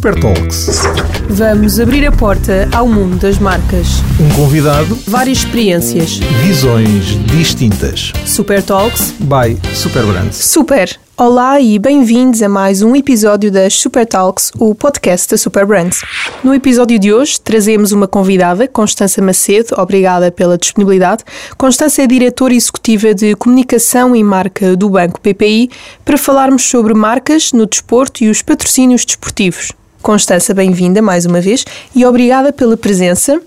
Super Talks. Vamos abrir a porta ao mundo das marcas. Um convidado, Várias experiências. visões distintas. Super Talks. By Super Brands. Super! Olá e bem-vindos a mais um episódio das Super Talks, o podcast da Super Brands. No episódio de hoje trazemos uma convidada, Constança Macedo, obrigada pela disponibilidade. Constança é diretora executiva de comunicação e marca do Banco PPI para falarmos sobre marcas no desporto e os patrocínios desportivos. Constança, bem-vinda mais uma vez e obrigada pela presença.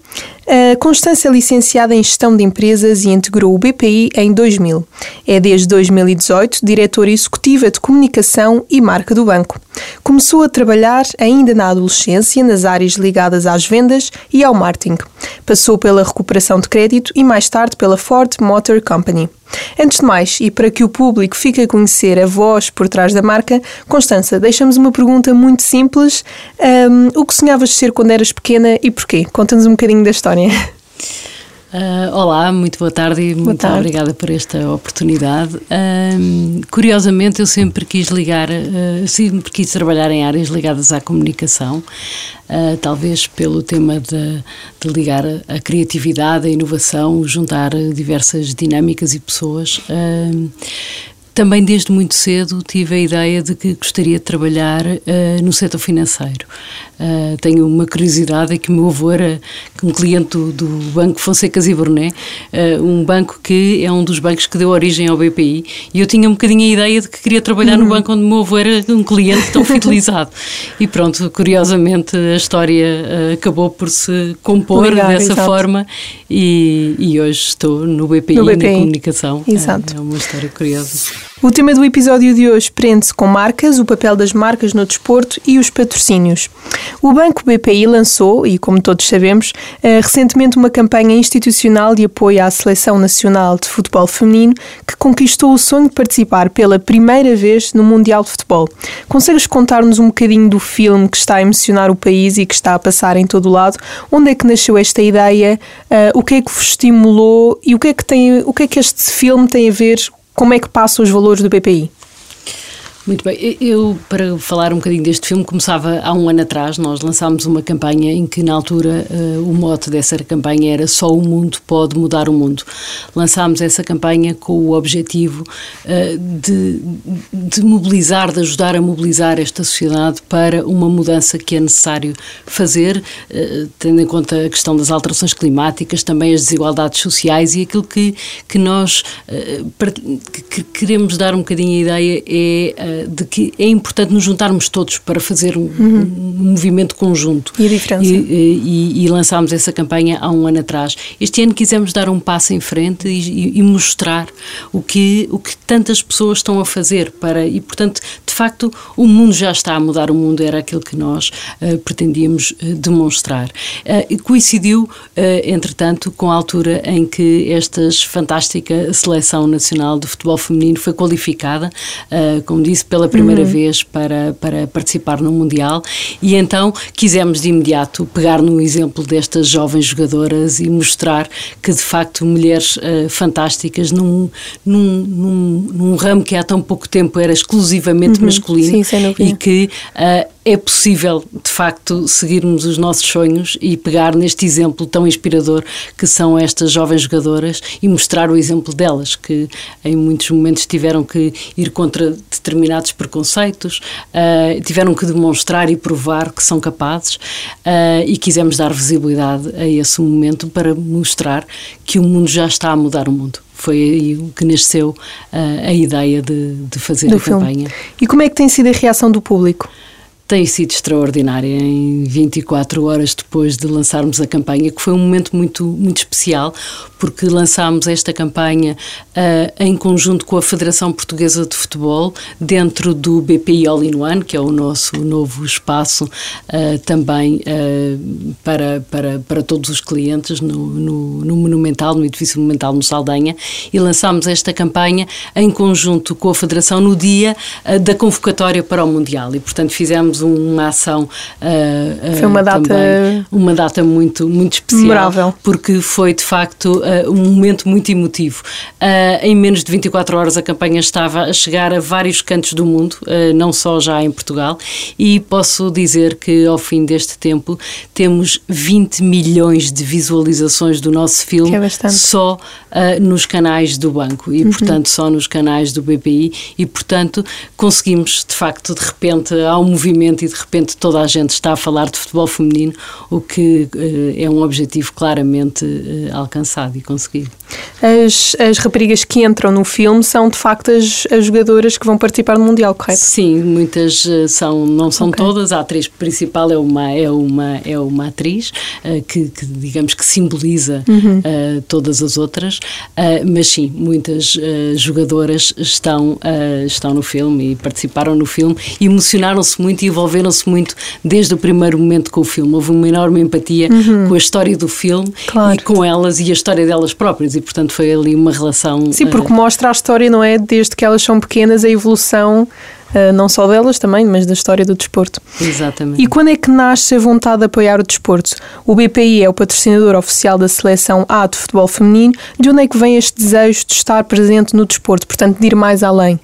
A Constância é licenciada em Gestão de Empresas e integrou o BPI em 2000. É desde 2018 diretora executiva de Comunicação e Marca do banco. Começou a trabalhar ainda na adolescência nas áreas ligadas às vendas e ao marketing. Passou pela recuperação de crédito e mais tarde pela Ford Motor Company. Antes de mais, e para que o público fique a conhecer a voz por trás da marca, Constança, deixamos uma pergunta muito simples. Ahm, o que sonhavas ser quando eras pequena e porquê? Conta-nos um bocadinho da história. Ah, olá, muito boa tarde e muito tarde. obrigada por esta oportunidade. Ahm, curiosamente, eu sempre quis ligar, ah, sempre quis trabalhar em áreas ligadas à comunicação, talvez pelo tema de, de ligar a, a criatividade, a inovação, juntar diversas dinâmicas e pessoas. Também desde muito cedo tive a ideia de que gostaria de trabalhar ah, no setor financeiro. Ah, tenho uma curiosidade, é que o meu avô era um cliente do, do Banco Fonsecas e Burné, ah, um banco que é um dos bancos que deu origem ao BPI, e eu tinha um bocadinho a ideia de que queria trabalhar no banco onde o meu avô era um cliente tão fidelizado. E pronto, curiosamente a história ah, acabou por se compor Ligar, dessa exato. forma e, e hoje estou no BPI, No na BPI. comunicação. Exato. É, é uma história curiosa. O tema do episódio de hoje prende-se com marcas, o papel das marcas no desporto e os patrocínios. O Banco BPI lançou, e como todos sabemos, eh, recentemente uma campanha institucional de apoio à Seleção Nacional de Futebol Feminino que conquistou o sonho de participar pela primeira vez no Mundial de Futebol. Consegues contar-nos um bocadinho do filme que está a emocionar o país e que está a passar em todo o lado? Onde é que nasceu esta ideia? Eh, o que é que vos estimulou? E o que é que, tem, o que é que este filme tem a ver como é que passam os valores do BPI? Muito bem, eu para falar um bocadinho deste filme começava há um ano atrás, nós lançámos uma campanha em que na altura eh, o mote dessa campanha era só o mundo pode mudar o mundo. Lançámos essa campanha com o objetivo eh, de, de mobilizar, de ajudar a mobilizar esta sociedade para uma mudança que é necessário fazer, eh, tendo em conta a questão das alterações climáticas, também as desigualdades sociais e aquilo que, que nós que- que queremos dar um bocadinho a ideia é de que é importante nos juntarmos todos para fazer um, um movimento conjunto. E a diferença? E, e- e lançámos essa campanha há um ano atrás. Este ano quisemos dar um passo em frente e, e- mostrar o que, o que tantas pessoas estão a fazer para e portanto de facto o mundo já está a mudar o mundo era aquilo que nós eh, pretendíamos eh, demonstrar e coincidiu eh, entretanto com a altura em que esta fantástica seleção nacional de futebol feminino foi qualificada como disse pela primeira vez para, para participar no Mundial. E então quisemos de imediato pegar no exemplo destas jovens jogadoras e mostrar que de facto mulheres eh, fantásticas num, num, num, num ramo que há tão pouco tempo era exclusivamente masculino Sim, e que ah, é possível, de facto, seguirmos os nossos sonhos e pegar neste exemplo tão inspirador que são estas jovens jogadoras e mostrar o exemplo delas, que em muitos momentos tiveram que ir contra determinados preconceitos, ah, tiveram que demonstrar e provar que são capazes ah, e quisemos dar visibilidade a esse momento para mostrar que o mundo já está a mudar o mundo. Foi aí que nasceu ah, a ideia de, de fazer do a filme. campanha. E como é que tem sido a reação do público? Tem sido extraordinária em 24 horas depois de lançarmos a campanha, que foi um momento muito, muito especial, porque lançámos esta campanha ah, em conjunto com a Federação Portuguesa de Futebol, dentro do BPI All in One, que é o nosso novo espaço ah, também ah, para, para, para todos os clientes no, no, no Monumental, no edifício Monumental no Saldanha, e lançámos esta campanha em conjunto com a Federação no dia da convocatória para o Mundial. E, portanto, fizemos uma ação. Uh, foi uma data. Também, uma data muito, muito especial. Memorável. Porque foi, de facto, um momento muito emotivo. em menos de 24 horas, a campanha estava a chegar a vários cantos do mundo, não só já em Portugal, e posso dizer que ao fim deste tempo temos 20 milhões de visualizações do nosso filme é só nos canais do banco e, uhum. portanto, só nos canais do BPI e, portanto, conseguimos, de facto, de repente, há um movimento e de repente toda a gente está a falar de futebol feminino, o que uh, é um objetivo claramente uh, alcançado e conseguido. As, as raparigas que entram no filme são, de facto, as, as jogadoras que vão participar do Mundial, correto? Sim, muitas uh, são, não são okay. todas, a atriz principal é uma, é uma, é uma atriz que, que, digamos, que simboliza uhum. todas as outras, mas sim, muitas jogadoras estão, estão no filme e participaram no filme e emocionaram-se muito e envolveram-se muito desde o primeiro momento com o filme. Houve uma enorme empatia uhum. com a história do filme claro. e com elas e a história delas próprias e, portanto, foi ali uma relação. Sim, porque uh, mostra a história, não é? Desde que elas são pequenas, a evolução. Uh, não só delas também, mas da história do desporto. Exatamente. E quando é que nasce a vontade de apoiar o desporto? O BPI é o patrocinador oficial da seleção A de futebol feminino. De onde é que vem este desejo de estar presente no desporto, portanto, de ir mais além?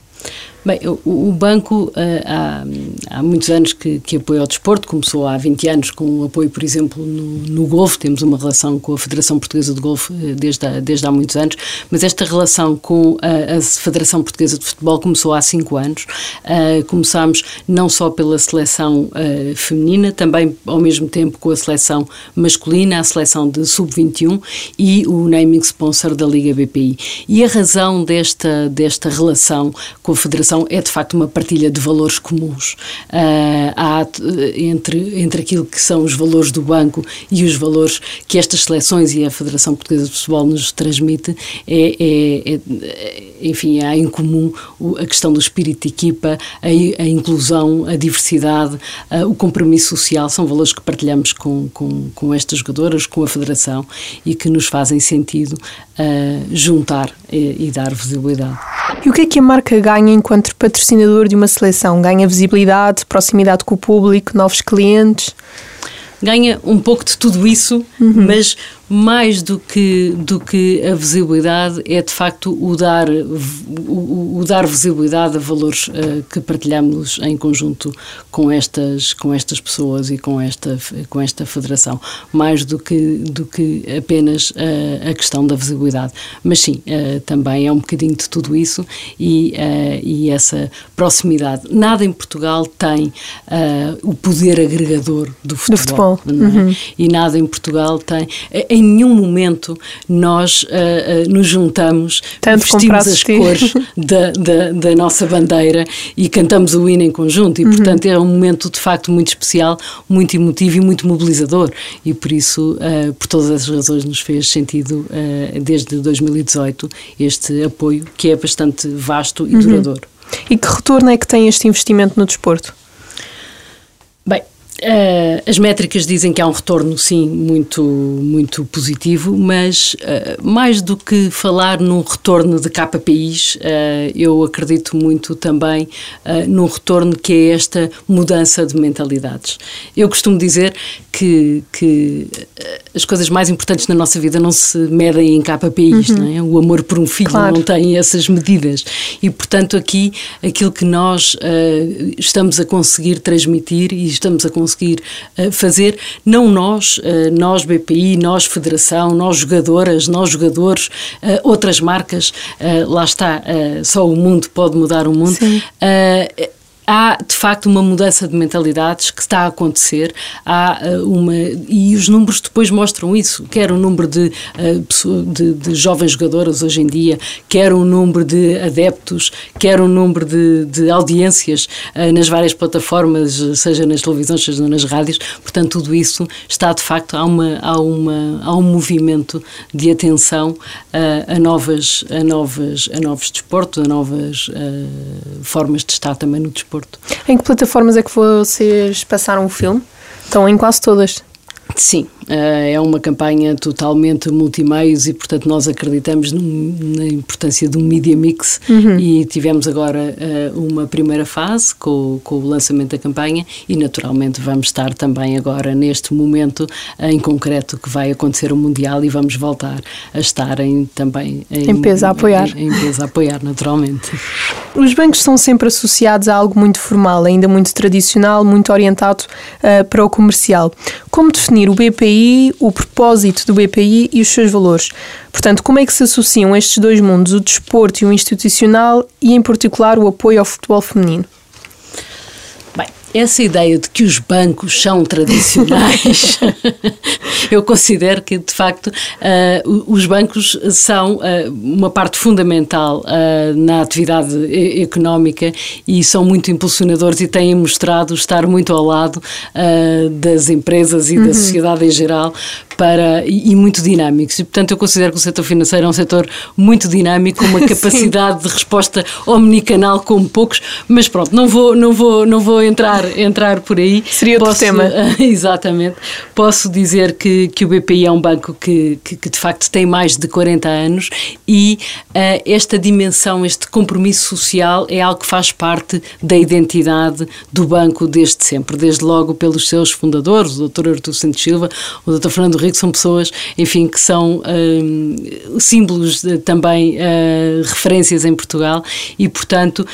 Bem, o, banco uh, há, há, muitos anos que, que apoia o desporto, começou há 20 anos com o apoio, por exemplo, no, no golfe, temos uma relação com a Federação Portuguesa de Golfe uh, desde, há, desde há muitos anos, mas esta relação com a, a Federação Portuguesa de Futebol começou há 5 anos. Uh, começámos não só pela seleção feminina, também ao mesmo tempo com a seleção masculina, a seleção de sub-21 e o naming sponsor da Liga BPI. E a razão desta, desta relação com a Federação é de facto uma partilha de valores comuns. Uh, há entre, entre aquilo que são os valores do banco e os valores que estas seleções e a Federação Portuguesa de Futebol nos transmite, é, é, é enfim, há em comum a questão do espírito de equipa, a, a inclusão, a diversidade, uh, o compromisso social, são valores que partilhamos com, com, com estas jogadoras, com a Federação e que nos fazem sentido uh, juntar e, e dar visibilidade. E o que é que a marca ganha enquanto patrocinador de uma seleção? Ganha visibilidade, proximidade com o público, novos clientes? Ganha um pouco de tudo isso, uhum. mas mais do que, do que a visibilidade, é de facto o dar, o, o dar visibilidade a valores uh, que partilhamos em conjunto com estas, com estas pessoas e com esta, com esta federação, mais do que, do que apenas uh, a questão da visibilidade. Mas sim, uh, também é um bocadinho de tudo isso e, e essa proximidade. Nada em Portugal tem o poder agregador do futebol. Do futebol. É? Uhum. E nada em Portugal tem em nenhum momento nós uh, uh, nos juntamos, Tanto vestimos as cores da, da, da, nossa bandeira e cantamos o hino em conjunto. E, uhum. portanto, é um momento de facto muito especial, muito emotivo e muito mobilizador. E por isso, uh, por todas essas razões, nos fez sentido, desde 2018, este apoio que é bastante vasto e uhum. duradouro. E que retorno é que tem este investimento no desporto? Bem, Uh, as métricas dizem que há um retorno, sim, muito, muito positivo, mas uh, mais do que falar num retorno de KPIs, uh, eu acredito muito também num retorno que é esta mudança de mentalidades. Eu costumo dizer que, que as coisas mais importantes na nossa vida não se medem em KPIs, uhum. não é? O amor por um filho claro. não tem essas medidas. E, portanto, aqui aquilo que nós estamos a conseguir transmitir e estamos a conseguir uh, fazer, não nós, uh, nós BPI, nós Federação, nós jogadoras, nós jogadores, uh, outras marcas, lá está, só o mundo pode mudar o mundo há de facto uma mudança de mentalidades que está a acontecer. Há uma e os números depois mostram isso. Quer o número de, de, de jovens jogadoras hoje em dia quer o número de adeptos quer o número de, de audiências nas várias plataformas seja nas televisões seja nas rádios. Portanto tudo isso está de facto há uma há uma há um movimento de atenção a, a novas a novas a novos desportos a novas formas de estar também no desporto em que plataformas é que vocês passaram o filme? Estão em quase todas. Sim, é uma campanha totalmente multimeios e, portanto, nós acreditamos na importância de um media mix uhum. e tivemos agora uh, uma primeira fase com, com, o lançamento da campanha e, naturalmente, vamos estar também agora neste momento uh, em concreto que vai acontecer o Mundial e vamos voltar a estar em, também em, em peso a apoiar. Em, em peso a apoiar, naturalmente. Os bancos são sempre associados a algo muito formal, ainda muito tradicional, muito orientado para o comercial. Como definir o BPI o propósito do BPI e os seus valores. Portanto, como é que se associam estes dois mundos, o desporto e o institucional, e em particular o apoio ao futebol feminino? Essa ideia de que os bancos são tradicionais, eu considero que, de facto, uh, os bancos são uh, uma parte fundamental uh, na atividade económica e são muito impulsionadores e têm mostrado estar muito ao lado das empresas e uhum. da sociedade em geral para, e, e, muito dinâmicos. E, portanto, eu considero que o setor financeiro é um setor muito dinâmico, com uma capacidade de resposta omnicanal como poucos, mas pronto, não vou, não vou, não vou entrar entrar, por aí. Seria outro Posso, tema. exatamente. Posso dizer que, que o BPI é um banco que, que, que de facto tem mais de 40 anos e uh, esta dimensão, este compromisso social é algo que faz parte da identidade do banco desde sempre, desde logo pelos seus fundadores, o Dr. Artur Santos Silva, o Dr. Fernando Rico, são pessoas, enfim, que são uh, símbolos de, também uh, referências em Portugal e, portanto,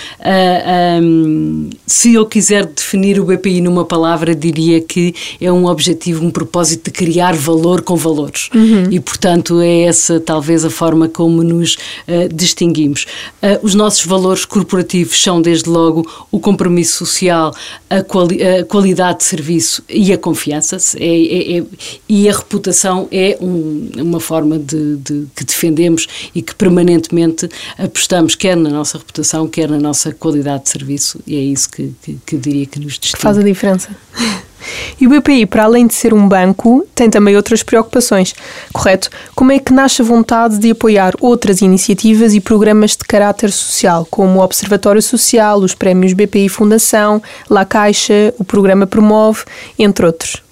um, se eu quiser definir o BPI numa palavra, diria que é um objetivo, um propósito de criar valor com valores. Uhum. E, portanto, é essa talvez a forma como nos uh, distinguimos. Uh, os nossos valores corporativos são, desde logo, o compromisso social, a, quali a qualidade de serviço e a confiança. É, é, é, e a reputação é um, uma forma de, de, que defendemos e que permanentemente apostamos, quer na nossa reputação, quer na nossa qualidade de serviço. E é isso que, que, que diria que nos Que faz a diferença. E o BPI, para além de ser um banco, tem também outras preocupações, correto? Como é que nasce a vontade de apoiar outras iniciativas e programas de caráter social, como o Observatório Social, os prémios BPI Fundação, La Caixa, o programa Promove, entre outros?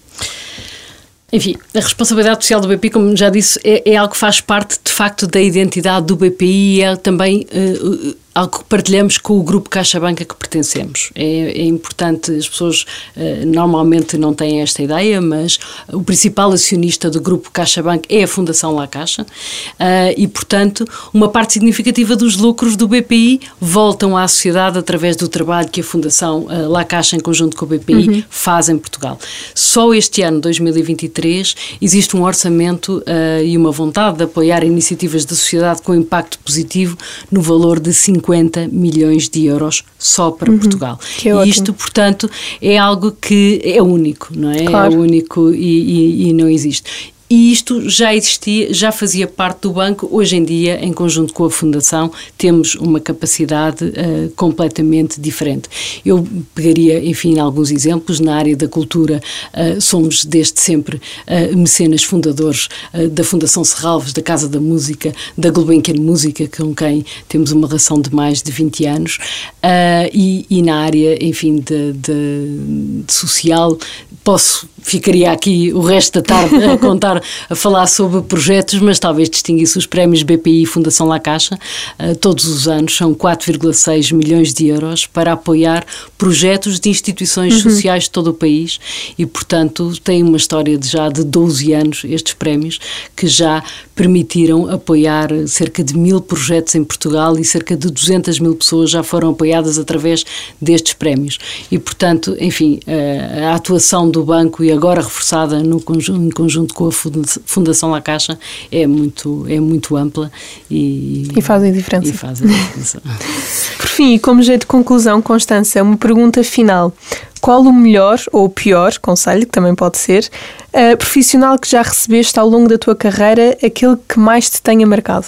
Enfim, a responsabilidade social do BPI, como já disse, é, é, algo que faz parte de facto da identidade do BPI e é também uh, algo que partilhamos com o grupo Caixa Banca que pertencemos. É, é importante, as pessoas uh, normalmente não têm esta ideia, mas o principal acionista do grupo Caixa Banca é a Fundação La Caixa uh, e, portanto, uma parte significativa dos lucros do BPI voltam à sociedade através do trabalho que a Fundação uh, La Caixa, em conjunto com o BPI, uhum. faz em Portugal. Só este ano, 2023, existe um orçamento e uma vontade de apoiar iniciativas da sociedade com impacto positivo no valor de 50 50 milhões de euros só para uhum, Portugal. e ótimo. isto, portanto, é algo que é único, não é? Claro. É único e, e, e não existe. E isto já existia, já fazia parte do banco. Hoje em dia, em conjunto com a Fundação, temos uma capacidade uh, completamente diferente. Eu pegaria, enfim, alguns exemplos. Na área da cultura, uh, somos desde sempre uh, mecenas fundadores da Fundação Serralves, da Casa da Música, da Gulbenkian Música, com quem temos uma relação de mais de 20 anos. E, e, na área, enfim, de, de, de social, posso, ficaria aqui o resto da tarde a contar a falar sobre projetos, mas talvez distinguisse os prémios BPI e Fundação La Caixa. Uh, todos os anos são 4,6 milhões de euros para apoiar projetos de instituições uhum. sociais de todo o país e, portanto, tem uma história de já de 12 anos estes prémios que já permitiram apoiar cerca de mil projetos em Portugal e cerca de 200 mil pessoas já foram apoiadas através destes prémios. E, portanto, enfim, a, a atuação do banco e agora reforçada no conjunto, em conjunto com a Fundação La Caixa é muito, é muito ampla e, e fazem diferença. E fazem diferença. Por fim, como jeito de conclusão, Constança, uma pergunta final. Qual o melhor ou o pior conselho, que também pode ser, uh, profissional que já recebeste ao longo da tua carreira, aquele que mais te tenha marcado?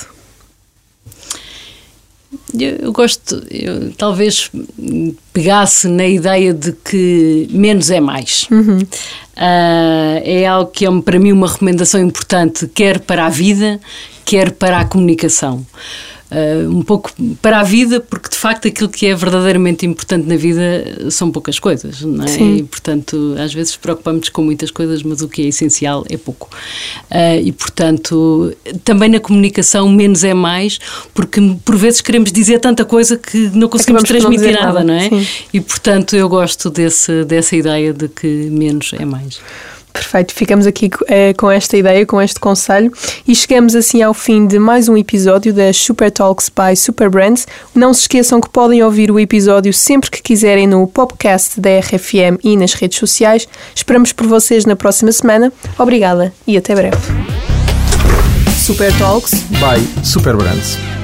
Eu, eu gosto, eu, talvez pegasse na ideia de que menos é mais. Uhum. Uh, é algo que é para mim uma recomendação importante, quer para a vida, quer para a comunicação. Uh, um pouco para a vida, porque de facto aquilo que é verdadeiramente importante na vida são poucas coisas, não é? Sim. E portanto, às vezes preocupamos com muitas coisas, mas o que é essencial é pouco. Uh, e portanto, também na comunicação, menos é mais, porque por vezes queremos dizer tanta coisa que não conseguimos Acabamos transmitir não nada, nada, não é? Sim. E portanto, eu gosto desse, dessa ideia de que menos é mais. Perfeito, ficamos aqui é, com esta ideia, com este conselho e chegamos assim ao fim de mais um episódio das Super Talks by Super Brands. Não se esqueçam que podem ouvir o episódio sempre que quiserem no podcast da RFM e nas redes sociais. Esperamos por vocês na próxima semana. Obrigada e até breve. Super Talks by Super Brands.